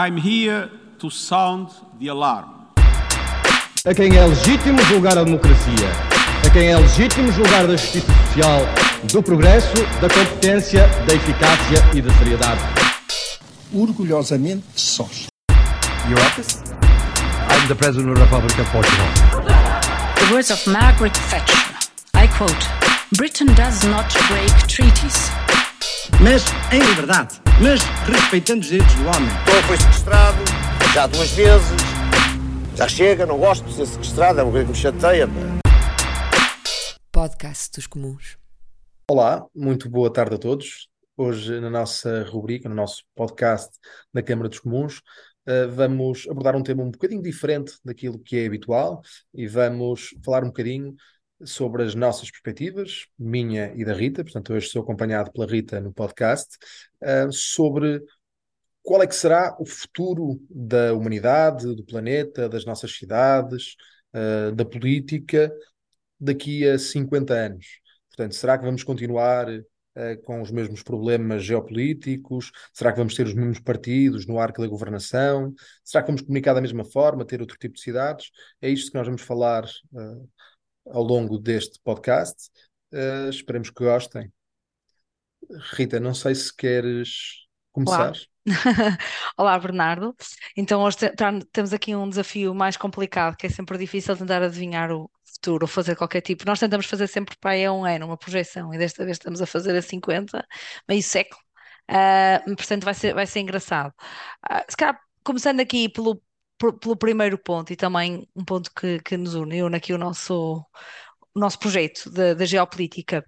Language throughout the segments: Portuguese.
I'm here to sound the alarm. A quem é legítimo julgar a democracia, a quem é legítimo julgar da justiça social, do progresso, da competência, da eficácia e da seriedade. Orgulhosamente sós. Your office? I'm the President of the Republic of Portugal. The words of Margaret Thatcher. I quote Britain does not break treaties. Mas em liberdade, mas respeitando os direitos do homem. Então foi sequestrado já duas vezes. Já chega, não gosto de ser sequestrado, é uma coisa que me chateia. Podcast dos Comuns. Olá, muito boa tarde a todos. Hoje, na nossa rubrica, no nosso podcast da Câmara dos Comuns, uh, vamos abordar um tema um bocadinho diferente daquilo que é habitual e vamos falar um bocadinho sobre as nossas perspectivas, minha e da Rita, portanto, hoje sou acompanhado pela Rita no podcast, uh, sobre qual é que será o futuro da humanidade, do planeta, das nossas cidades, uh, da política daqui a 50 anos. Portanto, será que vamos continuar uh, com os mesmos problemas geopolíticos? Será que vamos ter os mesmos partidos no arco da governação? Será que vamos comunicar da mesma forma, ter outro tipo de cidades? É isto que nós vamos falar uh, ao longo deste podcast. Uh, esperemos que gostem. Rita, não sei se queres começar. Olá, Olá Bernardo. Então, hoje temos aqui um desafio mais complicado, que é sempre difícil tentar adivinhar o futuro ou fazer qualquer tipo. Nós tentamos fazer sempre para a um ano, uma projeção, e desta vez estamos a fazer a 50, meio século. Uh, portanto, vai ser, vai ser engraçado. Uh, se calhar, começando aqui pelo pelo primeiro ponto e também um ponto que, que nos une, une aqui o nosso, o nosso projeto da geopolítica.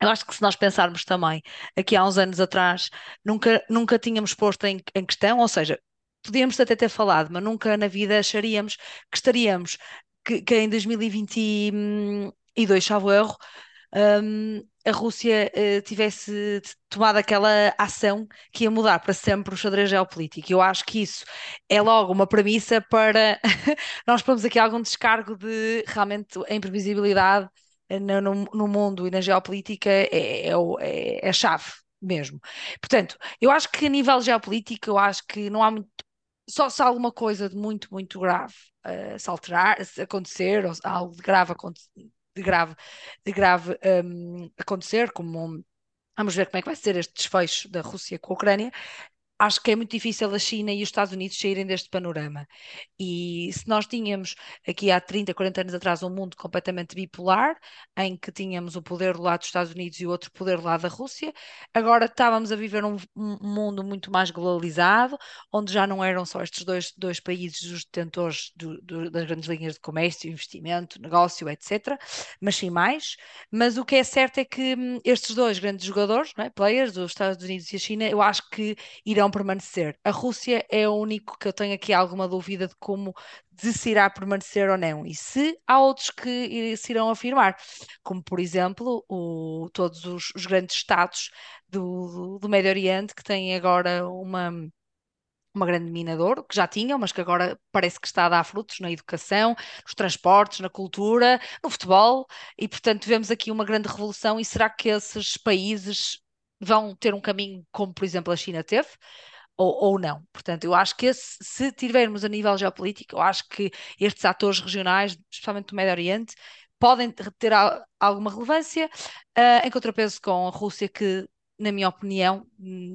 Eu acho que se nós pensarmos também, aqui há uns anos atrás, nunca, nunca tínhamos posto em, em questão, ou seja, podíamos até ter falado, mas nunca na vida acharíamos que estaríamos, que, que em 2022, salvo erro, um, a Rússia uh, tivesse tomado aquela ação que ia mudar para sempre o xadrez geopolítico. Eu acho que isso é logo uma premissa para nós pomos aqui algum descargo de realmente a imprevisibilidade eh, no, no, no mundo e na geopolítica é, é, é, é a chave mesmo. Portanto, eu acho que a nível geopolítico, eu acho que não há muito. Só se alguma coisa de muito, muito grave uh, se alterar, se acontecer, ou algo de grave acontecer de grave, de grave um, acontecer, como vamos ver como é que vai ser este desfecho da Rússia com a Ucrânia, acho que é muito difícil a China e os Estados Unidos saírem deste panorama. E se nós tínhamos aqui há 30, 40 anos atrás um mundo completamente bipolar, em que tínhamos o poder do lado dos Estados Unidos e o outro poder do lado da Rússia, agora estávamos a viver um, um mundo muito mais globalizado, onde já não eram só estes dois, dois países os detentores do, do, das grandes linhas de comércio, investimento, negócio, etc., mas sim mais. Mas o que é certo é que hum, estes dois grandes jogadores, é? players, os Estados Unidos e a China, eu acho que irão irão permanecer. A Rússia é o único que eu tenho aqui alguma dúvida de como de se irá permanecer ou não. E se há outros que se irão afirmar, como por exemplo o, todos os, os grandes estados do, do Médio Oriente que têm agora uma uma grande minador, que já tinham, mas que agora parece que está a dar frutos na educação, nos transportes, na cultura, no futebol, e portanto vemos aqui uma grande revolução. E será que esses países vão ter um caminho como, por exemplo, a China teve, ou, ou não. Portanto, eu acho que esse, se tivermos a nível geopolítico, eu acho que estes atores regionais, especialmente do Médio Oriente, podem ter alguma relevância, uh, em contrapeso com a Rússia, que, na minha opinião, hum,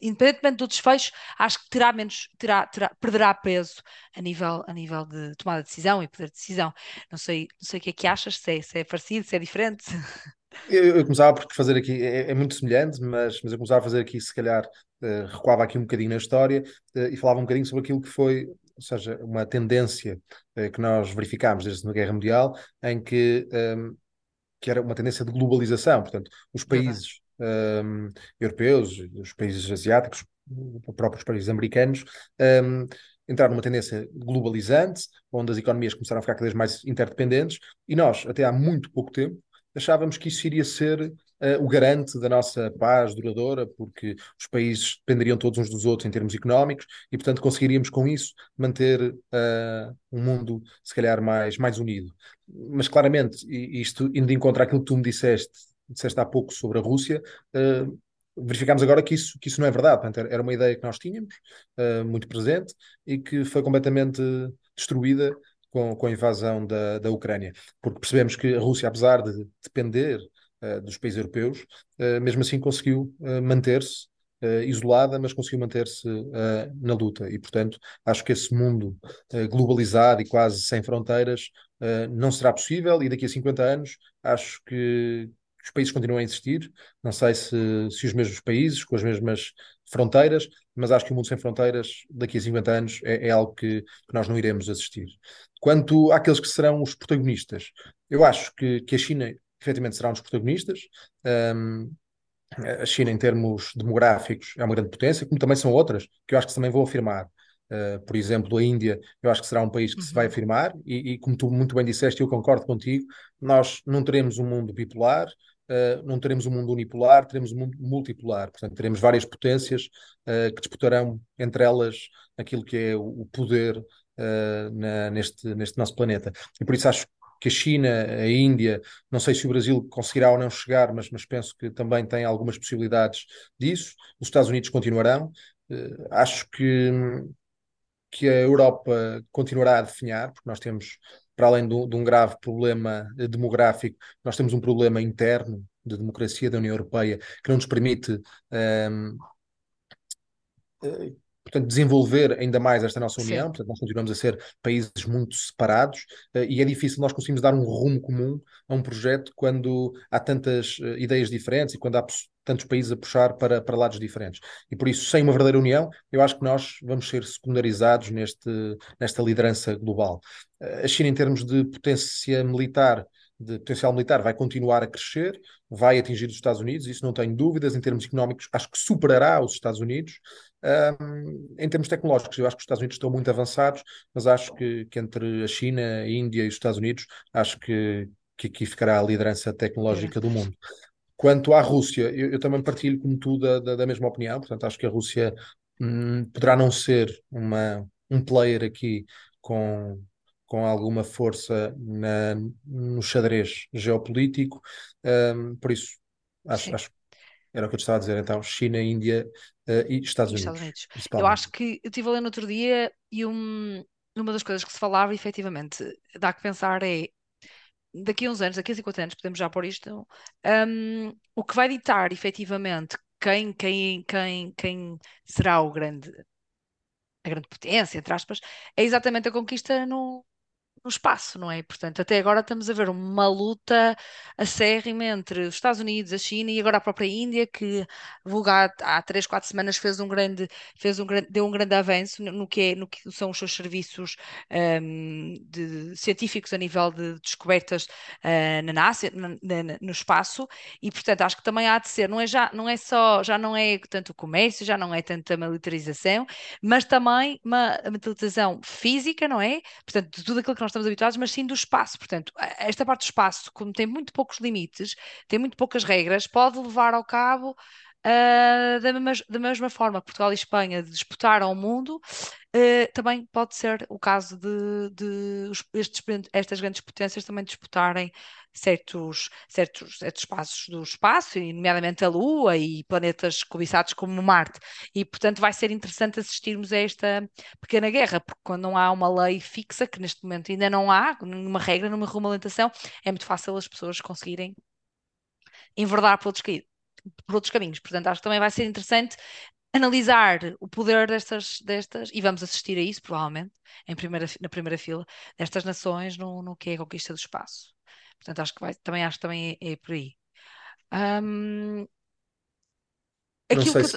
independentemente do desfecho, acho que terá menos, terá, terá, perderá peso a nível, a nível de tomada de decisão e poder de decisão. Não sei, não sei o que é que achas, se é, se é parecido, se é diferente. Eu, eu, começava por fazer aqui, é, é, muito semelhante, mas, mas eu começava a fazer aqui, se calhar, uh, recuava aqui um bocadinho na história uh, e falava um bocadinho sobre aquilo que foi, ou seja, uma tendência uh, que nós verificámos desde a Segunda Guerra Mundial, em que, um, ehm, que era uma tendência de globalização, portanto, os países um, ehm, europeus, os países asiáticos, os próprios países americanos, um, ehm, entraram numa tendência globalizante, onde as economias começaram a ficar cada vez mais interdependentes, e nós, até há muito pouco tempo, achávamos que isso iria ser uh, o garante da nossa paz duradoura, porque os países dependeriam todos uns dos outros em termos económicos e, portanto, conseguiríamos com isso manter uh, um mundo, se calhar, mais, mais unido. Mas, claramente, isto indo de encontro àquilo que tu me disseste, disseste há pouco sobre a Rússia, uh, verificámos agora que isso, que isso não é verdade. Portanto, era uma ideia que nós tínhamos, muito presente, e que foi completamente destruída com, com a invasão da, da Ucrânia. Porque percebemos que a Rússia, apesar de depender uh, dos países europeus, uh, mesmo assim conseguiu manter-se isolada, mas conseguiu manter-se na luta. E, portanto, acho que esse mundo globalizado e quase sem fronteiras não será possível. E daqui a 50 anos, acho que os países continuam a existir, não sei se, se os mesmos países, com as mesmas fronteiras, mas acho que o mundo sem fronteiras, daqui a 50 anos, é, é algo que, que, nós não iremos assistir. Quanto àqueles que serão os protagonistas, eu acho que, que a China efetivamente será um dos protagonistas. Um, a China, em termos demográficos, é uma grande potência, como também são outras, que eu acho que também vou afirmar. Uh, por exemplo, a Índia, eu acho que será um país que uhum. se vai afirmar, e, e, como tu muito bem disseste, eu concordo contigo, nós não teremos um mundo bipolar, uh, não teremos um mundo unipolar, teremos um mundo multipolar. Portanto, teremos várias potências uh, que disputarão entre elas aquilo que é o, o poder uh, na, neste, neste nosso planeta. E por isso acho que a China, a Índia, não sei se o Brasil conseguirá ou não chegar, mas, mas penso que também tem algumas possibilidades disso. Os Estados Unidos continuarão. acho que, que a Europa continuará a definhar, porque nós temos para além de, de um grave problema demográfico, nós temos um problema interno de democracia da União Europeia que não nos permite um, ehm, eh, portanto, desenvolver ainda mais esta nossa união, Sim. portanto, nós continuamos a ser países muito separados uh, e é difícil nós conseguirmos dar um rumo comum a um projeto quando há tantas uh, ideias diferentes e quando há tantos países a puxar para, para lados diferentes. E por isso, sem uma verdadeira união, eu acho que nós vamos ser secundarizados neste, nesta liderança global. Uh, a China, em termos de potência militar, de potencial militar vai continuar a crescer, vai atingir os Estados Unidos, isso não tenho dúvidas. Em termos económicos, acho que superará os Estados Unidos. Um, em termos tecnológicos, eu acho que os Estados Unidos estão muito avançados, mas acho que, que entre a China, a Índia e os Estados Unidos, acho que, que aqui ficará a liderança tecnológica do mundo. Quanto à Rússia, eu, eu também partilho como tu da, da, da, mesma opinião, portanto, acho que a Rússia hum, poderá não ser uma, um player aqui com, com alguma força na, no xadrez geopolítico, um, por isso acho, acho era o que eu te estava a dizer, então, China, Índia uh, e Estados e Unidos. Estados Unidos. Eu acho que eu estive a ler no outro dia e um, uma das coisas que se falava, efetivamente, dá que pensar é daqui a uns anos, daqui a 50 anos, podemos já pôr isto, um, o que vai ditar efetivamente quem, quem, quem, quem será o grande, a grande potência, entre aspas, é exatamente a conquista no, no espaço, não é? Portanto, até agora estamos a ver uma luta acérrima entre os Estados Unidos, a China e agora a própria Índia, que vulgar, há três, quatro semanas fez um grande, fez um grande, deu um grande avanço no que, é, no que são os seus serviços um, de, científicos a nível de descobertas uh, na NASA, na, na, no espaço, e portanto acho que também há de ser, não é, já, não é só, já não é tanto o comércio, já não é tanto a militarização, mas também uma militarização física, não é? Portanto, de tudo aquilo que nós estamos habituados, mas sim do espaço. Portanto, esta parte do espaço, como tem muito poucos limites, tem muito poucas regras, pode levar ao cabo Uh, da, mesma, da, mesma, forma que Portugal e Espanha disputaram o mundo, uh, também pode ser o caso de, de estes, estas grandes potências também disputarem certos, certos, certos espaços do espaço, nomeadamente a Lua e planetas cobiçados como Marte. E, portanto, vai ser interessante assistirmos a esta pequena guerra, porque quando não há uma lei fixa, que neste momento ainda não há, nenhuma regra, nenhuma regulamentação, é muito fácil as pessoas conseguirem enverdar por outros por outros caminhos. Portanto, acho que também vai ser interessante analisar o poder destas, destas e vamos assistir a isso, provavelmente, em primeira, na primeira fila, destas nações no, no que é a conquista do espaço. Portanto, acho que vai, também acho que também é, é por aí. Um, não sei se.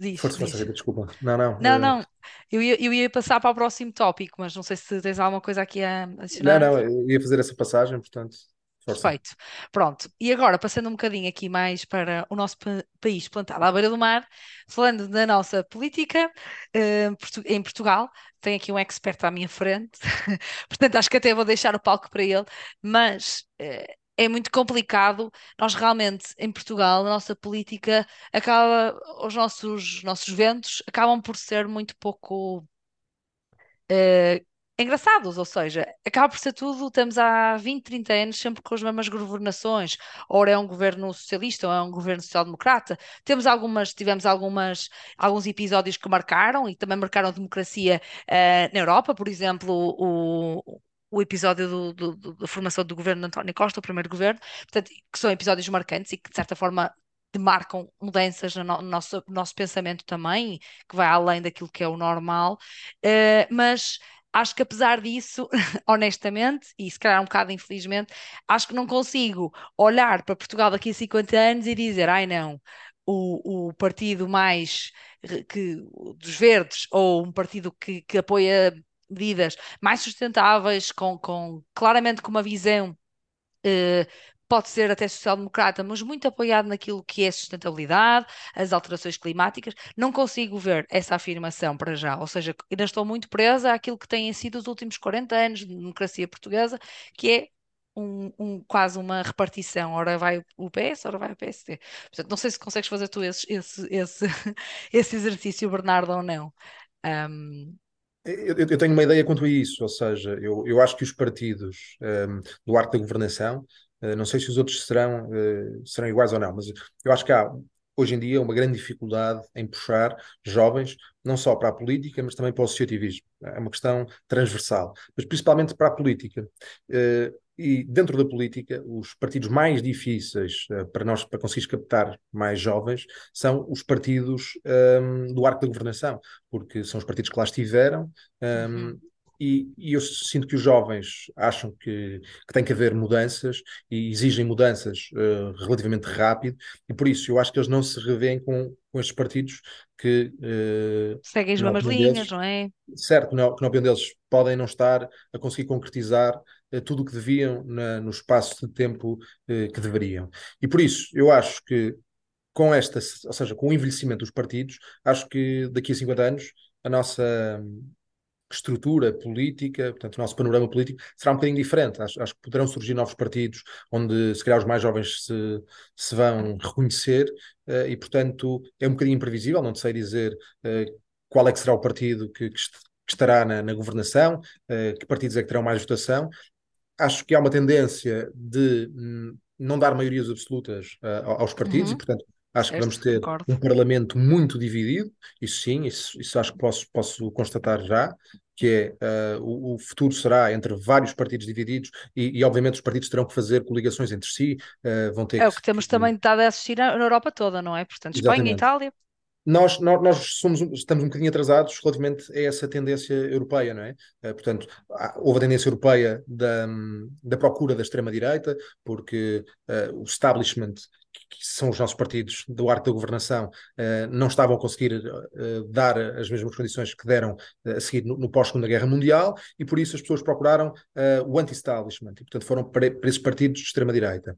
Diz, força, diz. força, desculpa. Não, não. Não, não. Eu ia, eu ia passar para o próximo tópico, mas não sei se tens alguma coisa aqui a adicionar. Não, não, eu ia fazer essa passagem, portanto. Perfeito. Pronto. E agora, passando um bocadinho aqui mais para o nosso país plantado à beira do mar, falando da nossa política uh, em Portugal, tenho aqui um expert à minha frente, portanto acho que até vou deixar o palco para ele, mas uh, é muito complicado. Nós realmente, em Portugal, a nossa política acaba, os nossos, nossos ventos acabam por ser muito pouco. Uh, engraçados, ou seja, acaba por ser tudo, estamos há 20, 30 anos sempre com as mesmas governações, ora é um governo socialista ou é um governo social-democrata, temos algumas, tivemos algumas, alguns episódios que marcaram e também marcaram a democracia uh, na Europa, por exemplo, o, o episódio do, do, do, da formação do governo de António Costa, o primeiro governo, portanto, que são episódios marcantes e que, de certa forma, demarcam mudanças no, nosso, no nosso pensamento também, que vai além daquilo que é o normal, uh, mas acho que apesar disso, honestamente, e se calhar um bocado infelizmente, acho que não consigo olhar para Portugal daqui a 50 anos e dizer, ai não, o, o partido mais que, dos verdes ou um partido que, que apoia medidas mais sustentáveis, com, com claramente com uma visão Uh, pode ser até social-democrata, mas muito apoiado naquilo que é sustentabilidade, as alterações climáticas. Não consigo ver essa afirmação para já, ou seja, ainda estou muito presa àquilo que têm sido os últimos 40 anos de democracia portuguesa, que é um, um, quase uma repartição, ora vai o PS, ora vai o PSD. Portanto, não sei se consegues fazer tu esse, esse, esse, esse exercício, Bernardo, ou não. Um... Eu, eu, tenho uma ideia quanto a isso, ou seja, eu, eu acho que os partidos um, do arco da governação não sei se os outros serão, eh, serão iguais ou não, mas eu acho que há hoje em dia uma grande dificuldade em puxar jovens, não só para a política, mas também para o associativismo. É uma questão transversal, mas principalmente para a política. Eh, e dentro da política, os partidos mais difíceis para nós, para conseguir captar mais jovens, são os partidos um, ehm, do arco da governação, porque são os partidos que lá estiveram. Um, ehm, uhum e, e, eu sinto que os jovens acham que, que tem que haver mudanças e exigem mudanças uh, relativamente rápido, e por isso eu acho que eles não se revêem com, com estes partidos que uh, seguem as mesmas linhas, não é? Certo, que, não, que na opinião deles podem não estar a conseguir concretizar uh, tudo o que deviam na, no espaço de tempo que deveriam. E por isso eu acho que com esta, ou seja, com o envelhecimento dos partidos, acho que daqui a 50 anos a nossa estrutura política, portanto, o nosso panorama político será um bocadinho diferente. Acho, acho, que poderão surgir novos partidos onde, se calhar, os mais jovens se, se vão reconhecer uh, e, portanto, é um bocadinho imprevisível, não sei dizer uh, qual é que será o partido que, que, estará na, na governação, uh, que partidos é que terão mais votação. Acho que há uma tendência de hum, não dar maiorias absolutas aos partidos uhum. e, portanto, Acho que vamos ter concordo. um Parlamento muito dividido, isso sim, isso, isso acho que posso, posso constatar já, que é uh, o, o, futuro será entre vários partidos divididos e, e, obviamente os partidos terão que fazer coligações entre si, uh, vão ter É que, o que temos também estado a assistir na, na Europa toda, não é? Portanto, Espanha, Itália. Nós, nós, nós, somos, estamos um bocadinho atrasados relativamente a essa tendência europeia, não é? Uh, portanto, há, houve a tendência europeia da, da procura da extrema-direita, porque o establishment que são os nossos partidos do arco da governação, uh, não estavam a conseguir uh, dar as mesmas condições que deram uh, a seguir no, no pós-Segunda Guerra Mundial, e por isso as pessoas procuraram o anti-establishment, e portanto foram para, para esses partidos de extrema-direita.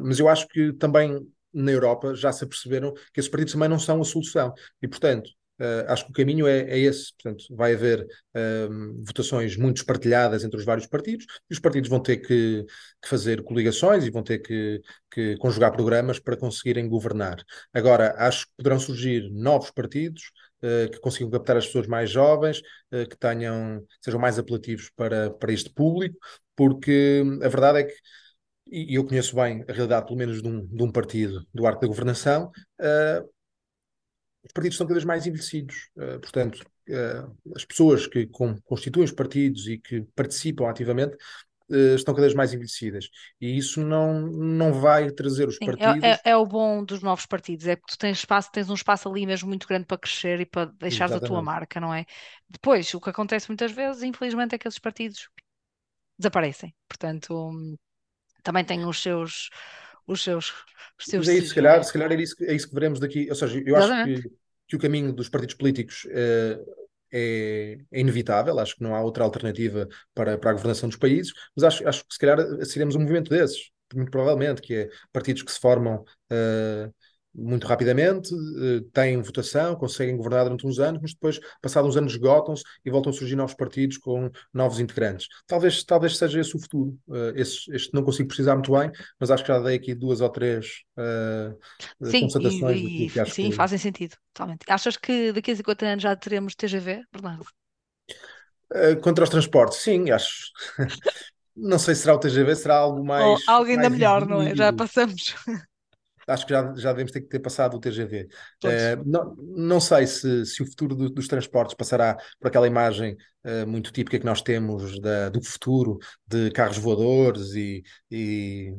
mas eu acho que também na Europa já se aperceberam que esses partidos também não são a solução, e portanto Uh, acho que o caminho é, é, esse, portanto, vai haver uh, votações muito espartilhadas entre os vários partidos e os partidos vão ter que, que fazer coligações e vão ter que, que, conjugar programas para conseguirem governar. Agora, acho que poderão surgir novos partidos uh, que consigam captar as pessoas mais jovens, que tenham, sejam mais apelativos para, para este público, porque a verdade é que e eu conheço bem a realidade, pelo menos, de um, de um partido do arco da governação, uh, os partidos estão cada vez mais envelhecidos. Uh, portanto, uh, as pessoas que com, constituem os partidos e que participam ativamente uh, estão cada vez mais envelhecidas. E isso não, não vai trazer os Sim, partidos. É, é, é, o bom dos novos partidos, é que tu tens espaço, tens um espaço ali mesmo muito grande para crescer e para deixar a tua marca, não é? Depois, o que acontece muitas vezes, infelizmente, é que esses partidos desaparecem. Portanto, um, também têm os seus os seus, os seus Mas é isso, se calhar, se calhar é, isso, é isso que veremos daqui. Ou seja, eu acho que, que o caminho dos partidos políticos uh, é, é, inevitável, acho que não há outra alternativa para, para a governação dos países, mas acho, acho que se calhar seremos um movimento desses, muito provavelmente, que é partidos que se formam uh, muito rapidamente, eh, têm votação, conseguem governar durante uns anos, mas depois, passados uns anos, esgotam-se e voltam a surgir novos partidos com novos integrantes. Talvez, talvez seja esse o futuro. Esse, este não consigo precisar muito bem, mas acho que já dei aqui duas ou três uh, sim, constatações. E, e, que sim, que... fazem sentido, totalmente. Achas que daqui a 50 anos já teremos TGV, Bernardo? Uh, contra os transportes, sim, acho. Não sei se será o TGV, será algo Ou mais, algo ainda mais melhor, não é? Já passamos. Acho que já, já devemos ter que ter passado o TGV. Pois. Eh, não, não sei se, se o futuro do- dos transportes passará por aquela imagem eh, muito típica que nós temos da- do futuro, de carros voadores e, e,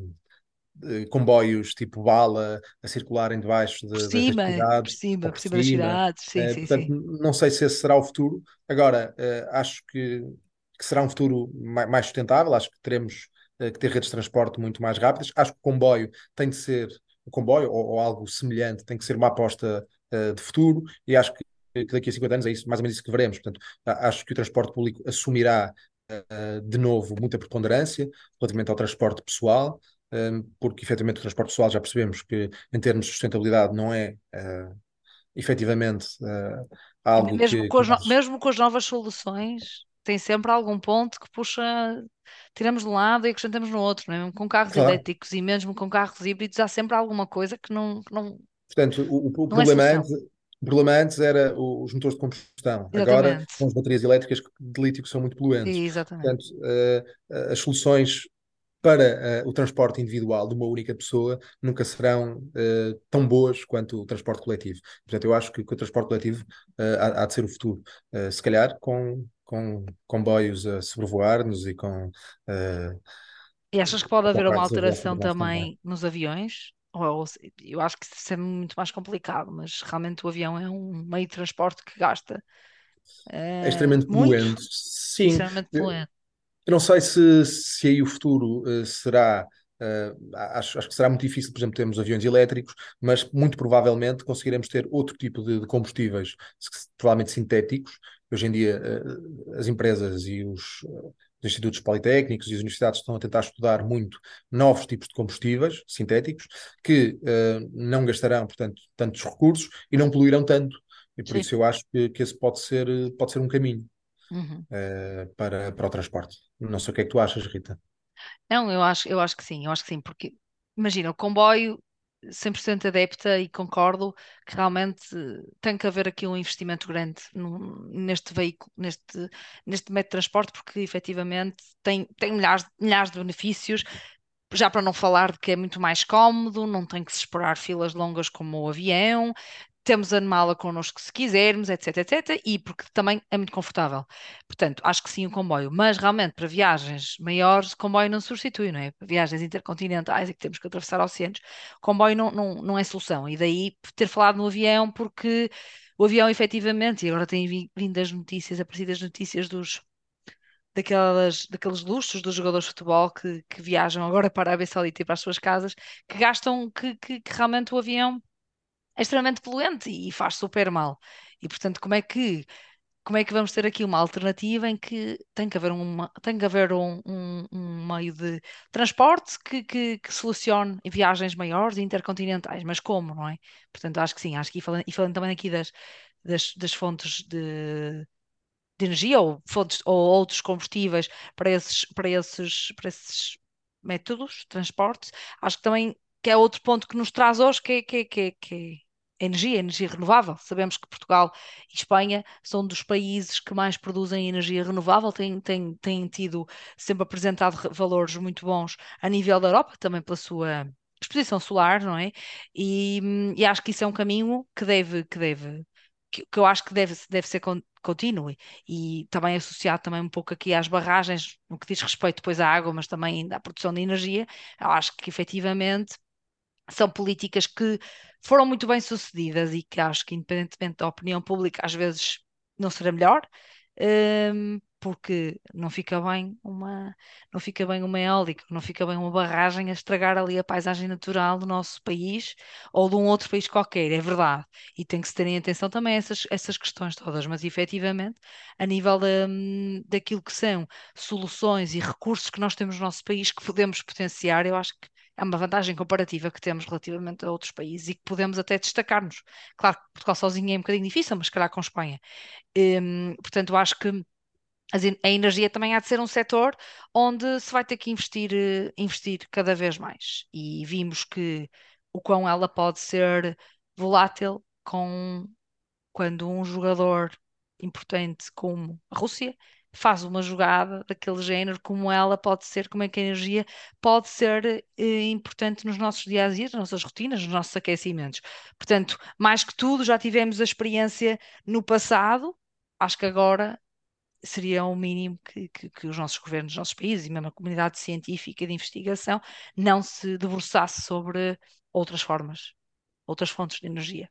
comboios tipo bala a circularem debaixo Por de- das cima, por cidades cima, ou por por cima das cima. cidades. Sim, Eh, sim, portanto, sim. não sei se esse será o futuro. Agora, eh, acho que, que será um futuro mai- mais sustentável. Acho que teremos que ter redes de transporte muito mais rápidas. Acho que o comboio tem de ser, o comboio ou, ou algo semelhante, tem que ser uma aposta eh, de futuro. E acho que, que daqui a 50 anos é isso, mais ou menos isso que veremos. Portanto, acho que o transporte público assumirá eh, de novo muita preponderância relativamente ao transporte pessoal. eh, Porque efetivamente o transporte pessoal já percebemos que, em termos de sustentabilidade, não é eh, efetivamente E algo mesmo que, com que as, mesmo com as novas soluções, tem sempre algum ponto que puxa, tiramos de um lado e acrescentamos no outro, não é? Mesmo com carros Claro. elétricos e mesmo com carros híbridos, há sempre alguma coisa que não, que não, Portanto, o, o- não é problema solução. antes, o problema antes era os motores de combustão. Agora Exatamente. são as baterias elétricas de lítio que são muito poluentes. Exatamente. Portanto, eh, as soluções para eh, o transporte individual de uma única pessoa nunca serão eh, tão boas quanto o transporte coletivo. Portanto, eu acho que, que o transporte coletivo eh, há, há de ser o futuro. Se calhar com, com comboios a sobrevoar-nos e com eh, E achas que pode haver uma alteração também. também nos aviões? Ou, eu acho que isso é muito mais complicado, mas realmente o avião é um meio de transporte que gasta É eh, extremamente poluente. Sim, extremamente eu poluente. eu não sei se, se aí o futuro eh, será. Eh, acho, acho que será muito difícil, por exemplo, termos aviões elétricos, mas muito provavelmente conseguiremos ter outro tipo de, de combustíveis, provavelmente sintéticos. Hoje em dia, eh, as empresas e os, eh, os institutos politécnicos e as universidades estão a tentar estudar muito novos tipos de combustíveis sintéticos que eh, não gastarão, portanto, tantos recursos e não poluirão tanto. E por Sim. isso eu acho que, que esse pode ser, pode ser um caminho Uhum. para, para o transporte. Não sei o que é que tu achas, Rita. Não, eu acho, eu acho que sim, eu acho que sim, porque imagina, o comboio 100% adepta e concordo que realmente tem que haver aqui um investimento grande neste veículo, neste, neste método de transporte, porque efetivamente tem, tem milhares, milhares de benefícios, já para não falar de que é muito mais cómodo, não tem que se esperar filas longas como o avião, temos a mala connosco se quisermos, etc, etc, e porque também é muito confortável. Portanto, acho que sim o comboio, mas realmente para viagens maiores, o comboio não substitui, não é? Para viagens intercontinentais e que temos que atravessar oceanos, o comboio não, não, não é solução. E daí ter falado no avião, porque o avião efetivamente, e agora vi- vindo as notícias, aparecido as notícias dos daquelas, daqueles luxos dos jogadores de futebol que, que viajam agora para a Arábia Saudita e para as suas casas, que gastam, que, que, que realmente o avião é extremamente poluente e faz super mal. E portanto, como é que como é que vamos ter aqui uma alternativa em que tem que haver, uma, tem que haver um, um- um meio de transporte que, que, que solucione viagens maiores e intercontinentais, mas como, não é? Portanto, acho que sim, acho que e falando, e falando também aqui das, das, das fontes de, de energia ou fontes ou outros combustíveis para esses, para esses, para esses métodos de transporte, acho que também que é outro ponto que nos traz hoje, que é, que é, que é, que é energia, energia renovável. Sabemos que Portugal e Espanha são dos países que mais produzem energia renovável, têm, têm, têm tido sempre apresentado re- valores muito bons a nível da Europa, também pela sua exposição solar, não é? E, e acho que isso é um caminho que deve, que deve, que, que eu acho que deve, deve ser con- contínuo e também associado também um pouco aqui às barragens, no que diz respeito depois à água, mas também à produção de energia, eu acho que efetivamente são políticas que foram muito bem sucedidas e que acho que, independentemente da opinião pública, às vezes não será melhor, hum, porque não fica bem uma, não fica bem uma eólica, não fica bem uma barragem a estragar ali a paisagem natural do nosso país ou de um outro país qualquer, é verdade. E tem que se ter em atenção também essas, essas questões todas, mas efetivamente, a nível da, hum, daquilo que são soluções e recursos que nós temos no nosso país que podemos potenciar, eu acho que é uma vantagem comparativa que temos relativamente a outros países e que podemos até destacar-nos. Claro que Portugal sozinho é um bocadinho difícil, mas se calhar com Espanha. Hum, portanto, acho que a energia também há de ser um setor onde se vai ter que investir, eh, investir cada vez mais. E vimos que o quão ela pode ser volátil com quando um jogador importante como a Rússia faz uma jogada daquele género, como ela pode ser, como é que a energia pode ser eh, importante nos nossos dias a dias, nas nossas rotinas, nos nossos aquecimentos. Portanto, mais que tudo, já tivemos a experiência no passado, acho que agora seria o mínimo que, que, que os nossos governos, os nossos países e mesmo a comunidade científica de investigação não se debruçasse sobre outras formas, outras fontes de energia.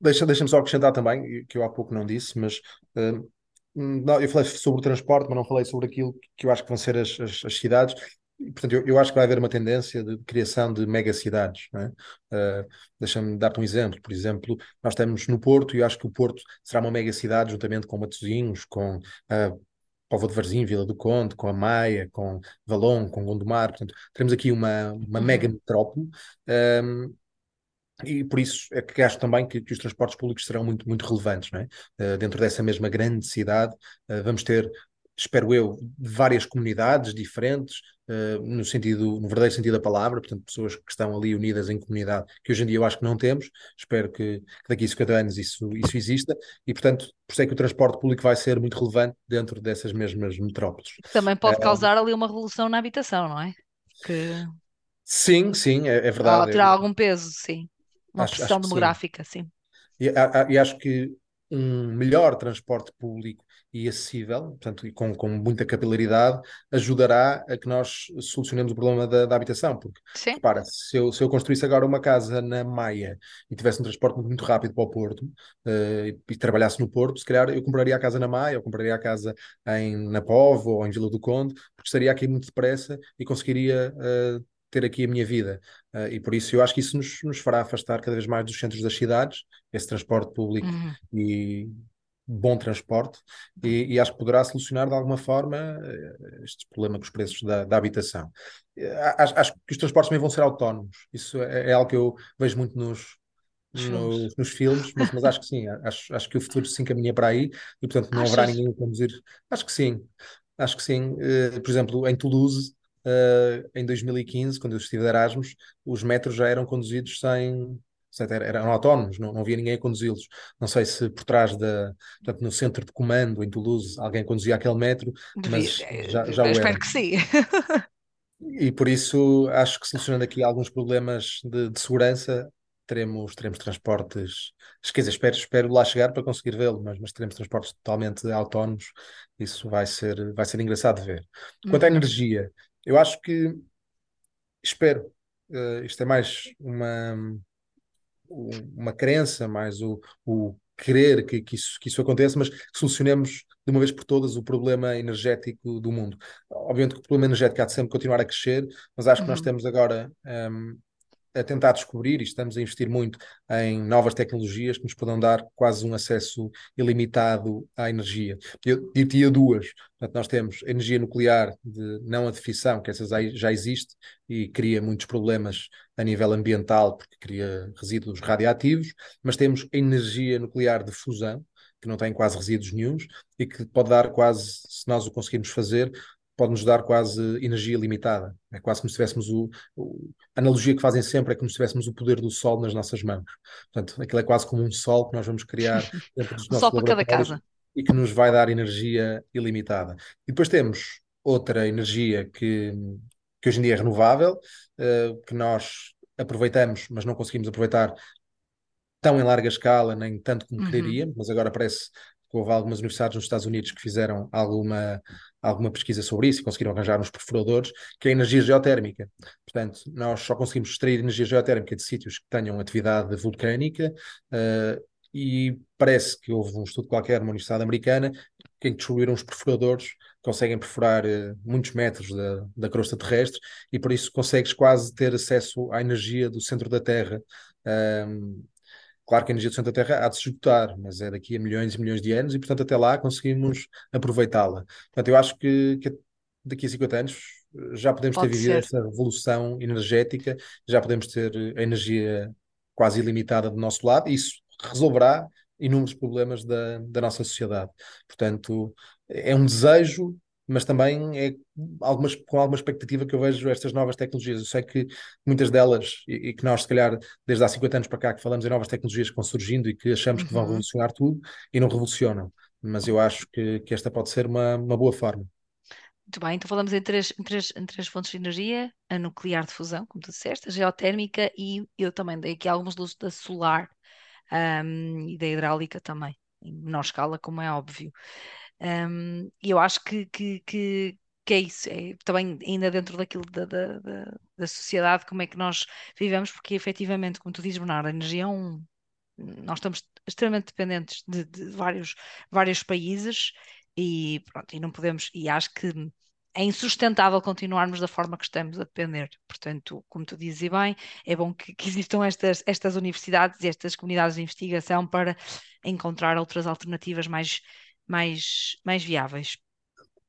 Deixa, deixa-me só acrescentar também, que eu há pouco não disse, mas uh, não, eu falei sobre o transporte, mas não falei sobre aquilo que eu acho que vão ser as, as, as cidades. E, portanto, eu, eu, acho que vai haver uma tendência de criação de megacidades. É? Uh, Deixa-me dar-te um exemplo. Por exemplo, nós estamos no Porto e eu acho que o Porto será uma megacidade juntamente com Matosinhos, com uh, Póvoa de Varzim, Vila do Conde, com a Maia, com Valon, com Gondomar. Portanto, teremos aqui uma, uma mega metrópole. Um, e por isso é que acho também que, que, os transportes públicos serão muito, muito relevantes. Não é? Uh, dentro dessa mesma grande cidade, uh, vamos ter, espero eu, várias comunidades diferentes, uh, no sentido, no verdadeiro sentido da palavra, portanto, pessoas que estão ali unidas em comunidade, que hoje em dia eu acho que não temos. Espero que, que daqui a 50 anos isso, isso exista, e portanto, por isso é que o transporte público vai ser muito relevante dentro dessas mesmas metrópoles. Também pode causar ali uma revolução na habitação, não é? Que... Sim, sim, é, é verdade. tirar algum peso, sim. Uma acho, pressão acho demográfica, sim. sim. E, a, e, acho que um melhor transporte público e acessível, portanto, e com, com muita capilaridade, ajudará a que nós solucionemos o problema da, da habitação. Porque, Sim. repara, se eu, se eu construísse agora uma casa na Maia e tivesse um transporte muito, muito rápido para o Porto uh, e, e, trabalhasse no Porto, se calhar eu compraria a casa na Maia, ou compraria a casa em, na Povo ou em Vila do Conde, porque estaria aqui muito depressa e conseguiria. Uh, ter aqui a minha vida. Uh, e por isso eu acho que isso nos, nos fará afastar cada vez mais dos centros das cidades, esse transporte público uhum. e bom transporte, e, e, acho que poderá solucionar de alguma forma uh, este problema com os preços da, da habitação. Uh, acho, acho, que os transportes também vão ser autónomos, isso é, é algo que eu vejo muito nos, nos, nos, filmes, mas, mas, acho que sim, acho, acho que o futuro se encaminha para aí e portanto não Achas? haverá ninguém a conduzir. Acho que sim, acho que sim. Uh, por exemplo, em Toulouse uh, em 2015, quando eu estive de Erasmus, os metros já eram conduzidos sem. Eram autónomos, não, não havia ninguém a conduzi-los. Não sei se por trás da. Portanto, no centro de comando em Toulouse alguém conduzia aquele metro, mas já, já eu o espero era. que sim. E por isso acho que solucionando aqui alguns problemas de, de segurança, teremos, teremos transportes. Dizer, espero, espero lá chegar para conseguir vê-lo, mas, mas teremos transportes totalmente autónomos. Isso vai ser, vai ser engraçado de ver. Quanto à uhum. energia, eu acho que espero. Uh, isto é mais uma, uma crença, mais o, o querer que, que, isso, que isso aconteça, mas que solucionemos de uma vez por todas o problema energético do mundo. Obviamente que o problema energético há de sempre continuar a crescer, mas acho que nós uhum. temos agora um, ehm, a tentar descobrir e estamos a investir muito em novas tecnologias que nos poderão dar quase um acesso ilimitado à energia. Eu diria duas. Portanto, nós temos energia nuclear de não a de fissão, que essa já existe e cria muitos problemas a nível ambiental, porque cria resíduos radioativos, mas temos energia nuclear de fusão, que não tem quase resíduos nenhums e que pode dar quase, se nós o conseguirmos fazer, pode-nos dar quase energia limitada. É quase como se tivéssemos o, o, A analogia que fazem sempre é como se tivéssemos o poder do sol nas nossas mãos. Portanto, aquilo é quase como um sol que nós vamos criar dentro dos nossos sol para cada casa. E que nos vai dar energia ilimitada. E depois temos outra energia que, que hoje em dia é renovável, uh, que nós aproveitamos, mas não conseguimos aproveitar tão em larga escala, nem tanto como uhum. quereríamos, mas agora parece houve algumas universidades nos Estados Unidos que fizeram alguma, alguma pesquisa sobre isso e conseguiram arranjar uns perfuradores, que é a energia geotérmica. Portanto, nós só conseguimos extrair energia geotérmica de sítios que tenham atividade vulcânica uh, e parece que houve um estudo qualquer numa universidade americana que descobriram os perfuradores conseguem perfurar uh, muitos metros da, da crosta terrestre e por isso consegues quase ter acesso à energia do centro da Terra um, Claro que a energia do centro da Terra há de se esgotar, mas é daqui a milhões e milhões de anos e, portanto, até lá conseguimos aproveitá-la. Portanto, eu acho que, que, daqui a 50 anos já podemos Pode ter vivido ser. essa revolução energética, já podemos ter a energia quase ilimitada do nosso lado, e isso resolverá inúmeros problemas da, da nossa sociedade. Portanto, é um desejo mas também é algumas, com alguma expectativa que eu vejo estas novas tecnologias. Eu sei que muitas delas, e, e, que nós, se calhar, desde há 50 anos para cá, que falamos em novas tecnologias que vão surgindo e que achamos uhum. que vão uhum. revolucionar tudo, e não revolucionam. mas eu acho que, que esta pode ser uma, uma boa forma. Muito bem, então falamos em três, em três, em três fontes de energia: a nuclear de fusão, como tu disseste, a geotérmica e eu também dei aqui algumas luzes da solar um, e da hidráulica também, em menor escala, como é óbvio. Um, e eu acho que, que, que, que é isso, é também ainda dentro daquilo da, da, da, da sociedade, como é que nós vivemos, porque efetivamente, como tu dizes, Bernardo, a energia é um. Nós estamos extremamente dependentes de, de vários, vários países e pronto, e não podemos, e acho que é insustentável continuarmos da forma que estamos a depender. Portanto, como tu dizes bem, é bom que, que existam estas, estas universidades e estas comunidades de investigação para encontrar outras alternativas mais, mais, mais viáveis.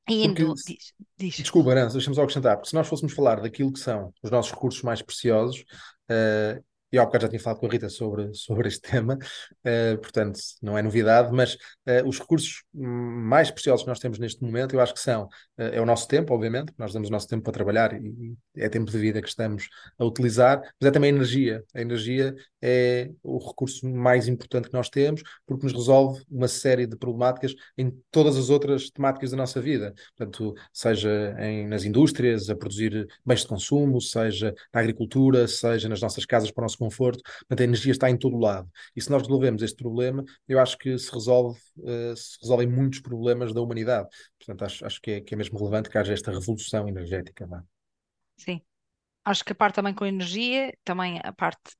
E Porque, indo, diz, diz. desculpa, Arança, deixa-me só acrescentar, porque se nós fôssemos falar daquilo que são os nossos recursos mais preciosos, uh, e há bocado já tinha falado com a Rita sobre, sobre este tema, uh, portanto não é novidade, mas uh, os recursos mais preciosos que nós temos neste momento, eu acho que são, uh, é o nosso tempo, obviamente, nós damos o nosso tempo para trabalhar e, e é tempo de vida que estamos a utilizar, mas é também a energia. A energia é o recurso mais importante que nós temos, porque nos resolve uma série de problemáticas em todas as outras temáticas da nossa vida. Portanto, seja em, nas indústrias, a produzir bens de consumo, seja na agricultura, seja nas nossas casas para o nosso conforto. Portanto, a energia está em todo lado. E se nós resolvemos este problema, eu acho que se resolve, uh, se resolvem muitos problemas da humanidade. Portanto, acho, acho que, é, que é mesmo relevante que haja esta revolução energética. Sim. Acho que a parte também com a energia, também a parte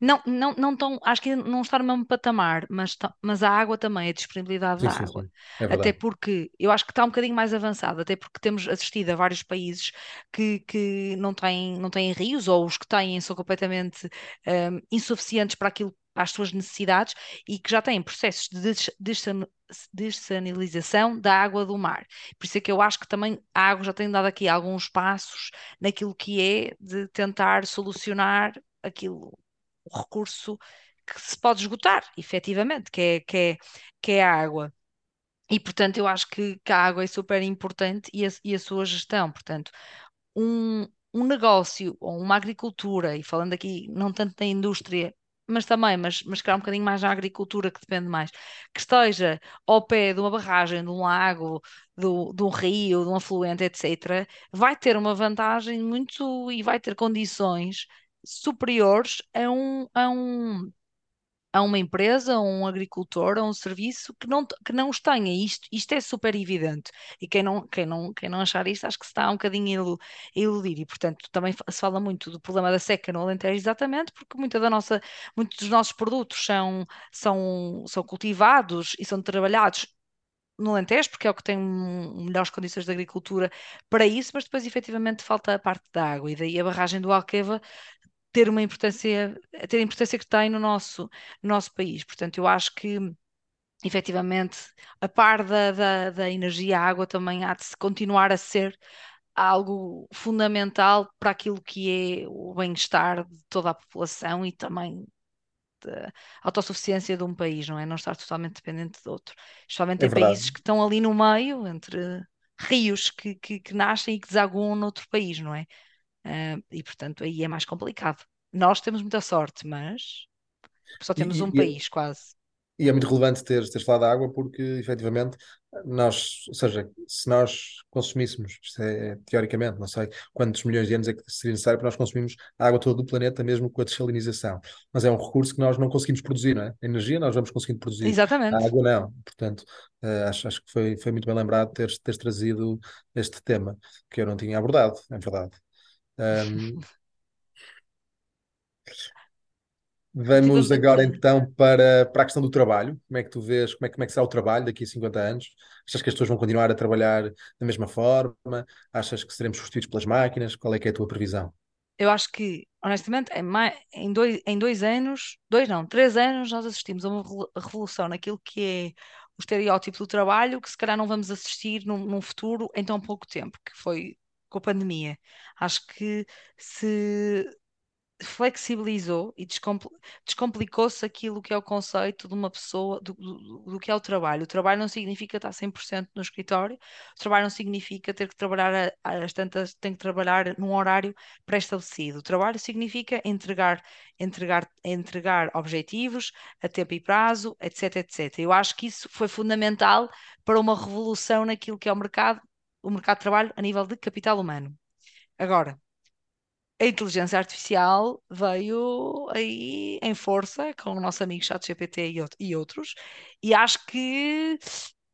não, não, não tão, acho que não está no mesmo patamar, mas, mas a água também, a disponibilidade Sim, da sim, água. sim. É Até porque eu acho que está um bocadinho mais avançado, até porque temos assistido a vários países que, que não têm, não têm rios, ou os que têm são completamente hum, insuficientes para aquilo, as suas necessidades, e que já têm processos de des- dessan- dessalinização da água do mar. Por isso é que eu acho que também a água já tem dado aqui alguns passos naquilo que é de tentar solucionar aquilo o recurso que se pode esgotar, efetivamente, que é, que é, que é a água. E, portanto, eu acho que, que a água é super importante e a, e a sua gestão. Portanto, um, um negócio ou uma agricultura, e falando aqui não tanto da indústria, mas também, mas, mas calhar um bocadinho mais da agricultura, que depende mais, que esteja ao pé de uma barragem, de um lago, do, de um rio, de um afluente, etc., vai ter uma vantagem muito e vai ter condições superiores a um, a um, a uma empresa, a um agricultor, a um serviço que não, que não os tenha. Isto, isto é super evidente. E quem não, quem não, quem não achar isto, acho que se está um bocadinho a ilu- a iludir. E, portanto, também se fala muito do problema da seca no Alentejo, exatamente porque muita da nossa, muitos dos nossos produtos são, são, são cultivados e são trabalhados no Alentejo, porque é o que tem melhores condições de agricultura para isso, mas depois efetivamente falta a parte da água. E daí a barragem do Alqueva ter uma importância, ter a importância que tem no nosso, no nosso país. Portanto, eu acho que, efetivamente, a par da, da, da energia, a água também há de se continuar a ser algo fundamental para aquilo que é o bem-estar de toda a população e também da autossuficiência de um país, não é? Não estar totalmente dependente de outro. Especialmente É em verdade. países que estão ali no meio, entre rios que, que, que nascem e que desaguam noutro país, não é? Ah, e portanto aí é mais complicado. Nós temos muita sorte, mas só E, temos um e- e- país quase. e é muito relevante teres, teres falado da água porque, efetivamente, nós, ou seja, se nós consumíssemos, isto é, teoricamente, não sei quantos milhões de anos é que seria necessário para nós consumirmos a água toda do planeta, mesmo com a dessalinização. Mas é um recurso que nós não conseguimos produzir, não é? A energia nós vamos conseguindo produzir, a Exatamente. água não. Portanto, eh, acho, acho que foi, foi muito bem lembrado teres, teres trazido este tema, que eu não tinha abordado, é verdade. Ahm, Vamos agora então para, para a questão do trabalho. Como é que tu vês, como é, como é que será o trabalho daqui a 50 anos? Achas que as pessoas vão continuar a trabalhar da mesma forma? Achas que seremos substituídos pelas máquinas? Qual é que é a tua previsão? Eu acho que, honestamente, em, mai- em dois, em dois anos, dois não, três anos, nós assistimos a uma revolu- revolução naquilo que é o estereótipo do trabalho, que se calhar não vamos assistir num, num futuro em tão pouco tempo, que foi com a pandemia. Acho que se flexibilizou e descompl- descomplicou-se aquilo que é o conceito de uma pessoa, do, do- do que é o trabalho. O trabalho não significa estar 100% no escritório, o trabalho não significa ter que trabalhar às tantas, tem que trabalhar num horário pré-estabelecido. O trabalho significa entregar, entregar, entregar objetivos a tempo e prazo, etc, etc. Eu acho que isso foi fundamental para uma revolução naquilo que é o mercado, o mercado de trabalho a nível de capital humano. Agora, a inteligência artificial veio aí em força com o nosso amigo ChatGPT e, out- outros, e acho que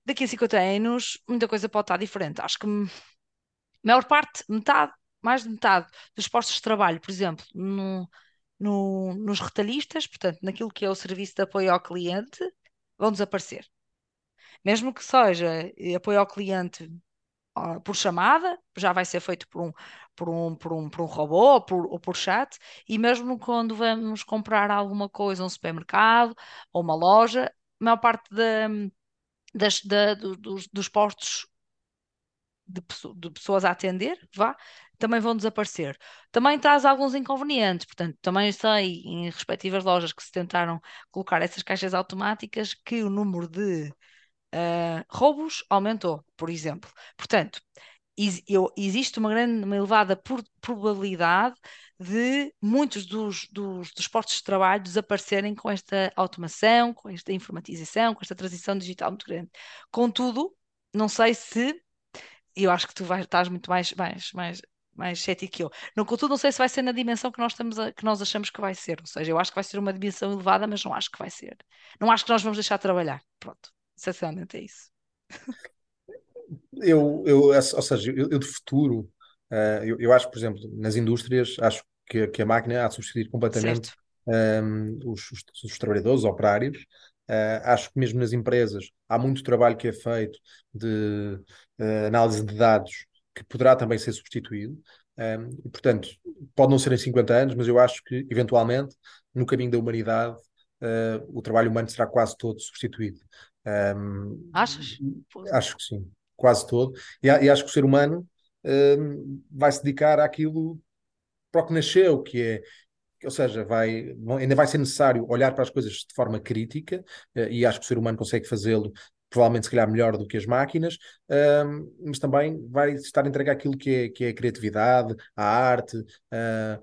daqui a 50 anos muita coisa pode estar diferente. Acho que a maior parte, metade, mais de metade dos postos de trabalho, por exemplo, no, no- nos retalhistas, portanto, naquilo que é o serviço de apoio ao cliente, vão desaparecer. Mesmo que seja eh, apoio ao cliente por chamada, já vai ser feito por um, por um, por um, por um robô ou por, ou por chat, e mesmo quando vamos comprar alguma coisa, um supermercado ou uma loja, a maior parte da- das, da- do- dos, dos postos de, de pessoas a atender, vá, também vão desaparecer. Também traz alguns inconvenientes, portanto, também sei em respectivas lojas que se tentaram colocar essas caixas automáticas que o número de ah, roubos aumentou, por exemplo. Portanto, ex- eu- existe uma grande, uma elevada por- probabilidade de muitos dos, dos, dos postos de trabalho desaparecerem com esta automação, com esta informatização, com esta transição digital muito grande. Contudo, não sei se, eu acho que tu vais, estás muito mais, mais, mais, mais cético que eu. Não, contudo, não sei se vai ser na dimensão que nós estamos a- que nós achamos que vai ser. Ou seja, eu acho que vai ser uma dimensão elevada, mas não acho que vai ser. Não acho que nós vamos deixar de trabalhar. Pronto, essencialmente é isso. Eu, eu, ou seja, eu, eu de futuro, eh, eu, eu acho, por exemplo, nas indústrias, acho que, que a máquina há de substituir completamente Certo. ehm, os, os, os trabalhadores, os operários. Eh, acho que mesmo nas empresas há muito trabalho que é feito de eh, análise de dados que poderá também ser substituído. Ehm, e, portanto, pode não ser em 50 anos, mas eu acho que, eventualmente, no caminho da humanidade, eh, o trabalho humano será quase todo substituído. Ehm, Achas? acho que sim, quase todo. E, e acho que o ser humano hum, vai se dedicar àquilo para o que nasceu, que é, ou seja, vai, ainda vai ser necessário olhar para as coisas de forma crítica, eh, e acho que o ser humano consegue fazê-lo. Provavelmente, se calhar, melhor do que as máquinas, hum, mas também vai estar entregue àquilo que é, que é a criatividade, a arte, ah,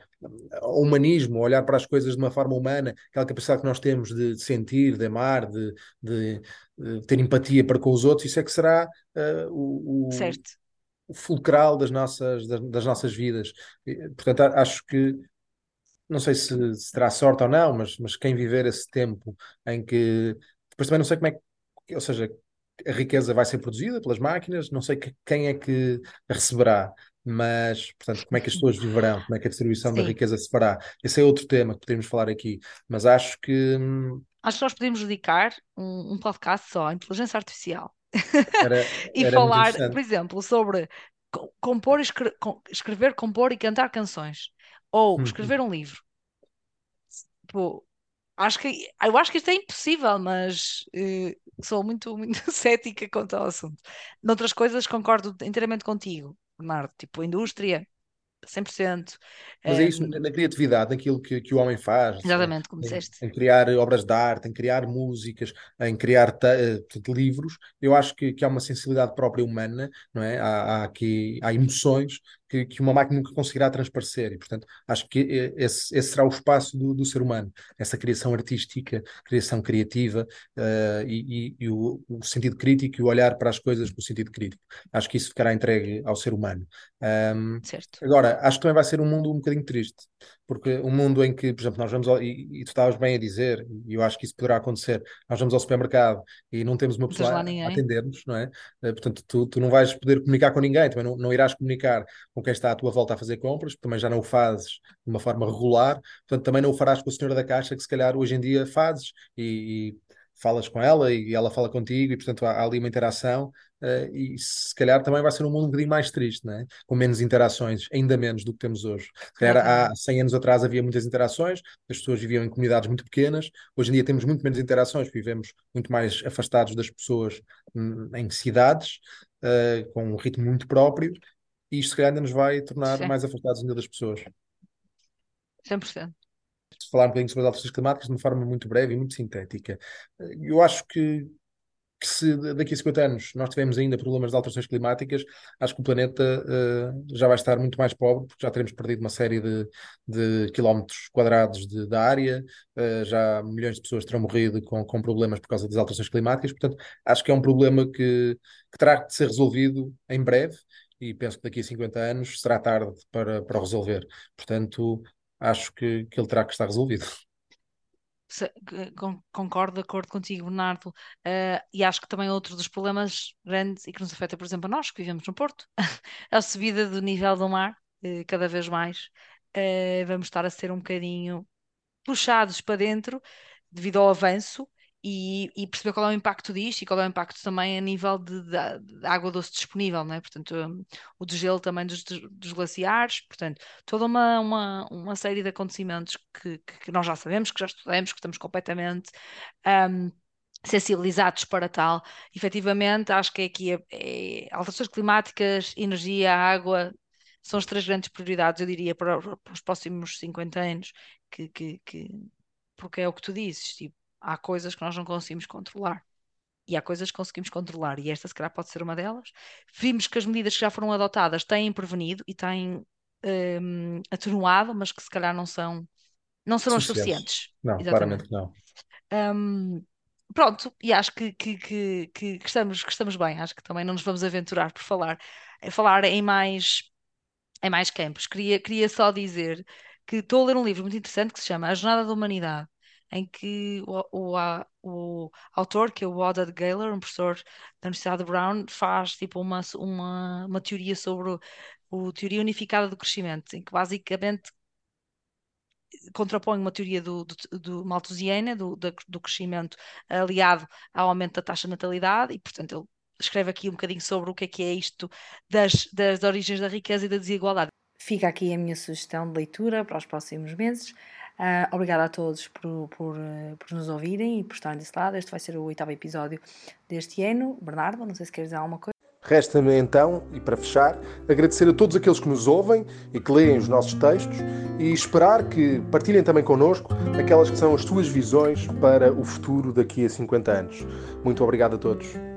o humanismo, olhar para as coisas de uma forma humana, aquela capacidade que nós temos de sentir, de amar, de, de, de ter empatia para com os outros, isso é que será ah, o, o- Certo. o fulcral das nossas, das, das nossas vidas. E, Portanto, acho que, não sei se, se terá sorte ou não, mas, mas quem viver esse tempo em que. Depois também não sei como é que. Ou seja, a riqueza vai ser produzida pelas máquinas, não sei que- quem é que a receberá. Mas, portanto, como é que as pessoas viverão? Como é que a distribuição da Sim. riqueza se fará? Esse é outro tema que podemos falar aqui. Mas acho que hum, Acho que nós podemos dedicar um, um podcast só à inteligência artificial era, e era falar, por exemplo, sobre co- compor, e escre- escrever, compor e cantar canções ou Hum. escrever um livro. Tipo, acho que eu acho que isto é impossível, mas eh, sou muito, muito cética quanto ao assunto. Noutras coisas concordo inteiramente contigo, Bernardo, tipo indústria, 100%. Mas é isso, Em, na criatividade, naquilo que, que o homem faz, em, exatamente, como em- disseste. em criar obras de arte, em criar músicas, em criar eh, livros, eu acho que, que há uma sensibilidade própria humana, não é? Há, há aqui, há emoções que, que uma máquina nunca conseguirá transparecer e, portanto, acho que eh, esse, esse será o espaço do, do ser humano, essa criação artística, criação criativa eh, e, e- e o, o sentido crítico e o olhar para as coisas com sentido crítico. Acho que isso ficará entregue ao ser humano. Ahm, Certo. Agora, acho que também vai ser um mundo um bocadinho triste, porque um mundo em que, por exemplo, nós vamos ao, e, e tu estavas bem a dizer, e eu acho que isso poderá acontecer, nós vamos ao supermercado e não temos uma pessoa a, atender-nos, não é? Eh, Portanto, tu, tu não vais poder comunicar com ninguém, também não, não irás comunicar com quem está à tua volta a fazer compras, também já não o fazes de uma forma regular, portanto, também não o farás com a senhora da caixa, que se calhar hoje em dia fazes e, e falas com ela e ela fala contigo, e portanto há, há ali uma interação. eh, e se calhar também vai ser um mundo um bocadinho mais triste, não é? com menos interações, ainda menos do que temos hoje. Se calhar há Exatamente. 100 anos atrás havia muitas interações, as pessoas viviam em comunidades muito pequenas, hoje em dia temos muito menos interações, vivemos muito mais afastados das pessoas hum, em cidades, eh, com um ritmo muito próprio, e isto se calhar ainda nos vai tornar Sim. mais afastados ainda das pessoas. 100%. Falar um bocadinho sobre as alterações climáticas de uma forma muito breve e muito sintética. Eu acho que que se daqui a 50 anos nós tivermos ainda problemas de alterações climáticas, acho que o planeta uh, já vai estar muito mais pobre, porque já teremos perdido uma série de, de quilómetros quadrados de, da área, uh, já milhões de pessoas terão morrido com, com problemas por causa das alterações climáticas, portanto, acho que é um problema que, que terá de ser resolvido em breve, e penso que daqui a 50 anos será tarde para, para resolver. Portanto, acho que, que ele terá que estar resolvido. Concordo, de acordo contigo, Bernardo, uh, e acho que também outro dos problemas grandes e que nos afeta, por exemplo, a nós que vivemos no Porto, a subida do nível do mar, uh, cada vez mais, uh, vamos estar a ser um bocadinho puxados para dentro devido ao avanço e, e, perceber qual é o impacto disto e qual é o impacto também a nível de, de, de água doce disponível, não é? Portanto, o degelo também dos, dos, glaciares, portanto, toda uma, uma, uma série de acontecimentos que, que, nós já sabemos, que já estudamos, que estamos completamente um, sensibilizados para tal. Efetivamente, acho que é aqui é, é, alterações climáticas, energia, água, são as três grandes prioridades, eu diria, para, para os próximos 50 anos, que, que, que, porque é o que tu dizes, tipo, há coisas que nós não conseguimos controlar. E há coisas que conseguimos controlar, e esta, se calhar, pode ser uma delas. Vimos que as medidas que já foram adotadas têm prevenido e têm um, atenuado, mas que se calhar não são, não serão suficientes. Não, Exatamente. claramente não. Um, pronto, e acho que, que, que, que, estamos, que estamos bem. Acho que também não nos vamos aventurar por falar, falar em mais, em mais campos. Queria, queria só dizer que estou a ler um livro muito interessante que se chama A Jornada da Humanidade em que o, o, o autor, que é o Woddard Gaylor, um professor da Universidade de Brown, faz tipo uma, uma, uma teoria sobre o, a teoria unificada do crescimento, em que basicamente contrapõe uma teoria do, do, do malthusiana, do, do crescimento aliado ao aumento da taxa de natalidade, e portanto ele escreve aqui um bocadinho sobre o que é que é isto das, das origens da riqueza e da desigualdade. Fica aqui a minha sugestão de leitura para os próximos meses. Uh, obrigada a todos por, por, uh, por, nos ouvirem e por estarem desse lado. Este vai ser o oitavo episódio deste ano. Bernardo, não sei se queres dizer alguma coisa. Resta-me então, e para fechar, agradecer a todos aqueles que nos ouvem e que leem os nossos textos e esperar que partilhem também connosco aquelas que são as suas visões para o futuro daqui a 50 anos. Muito obrigado a todos.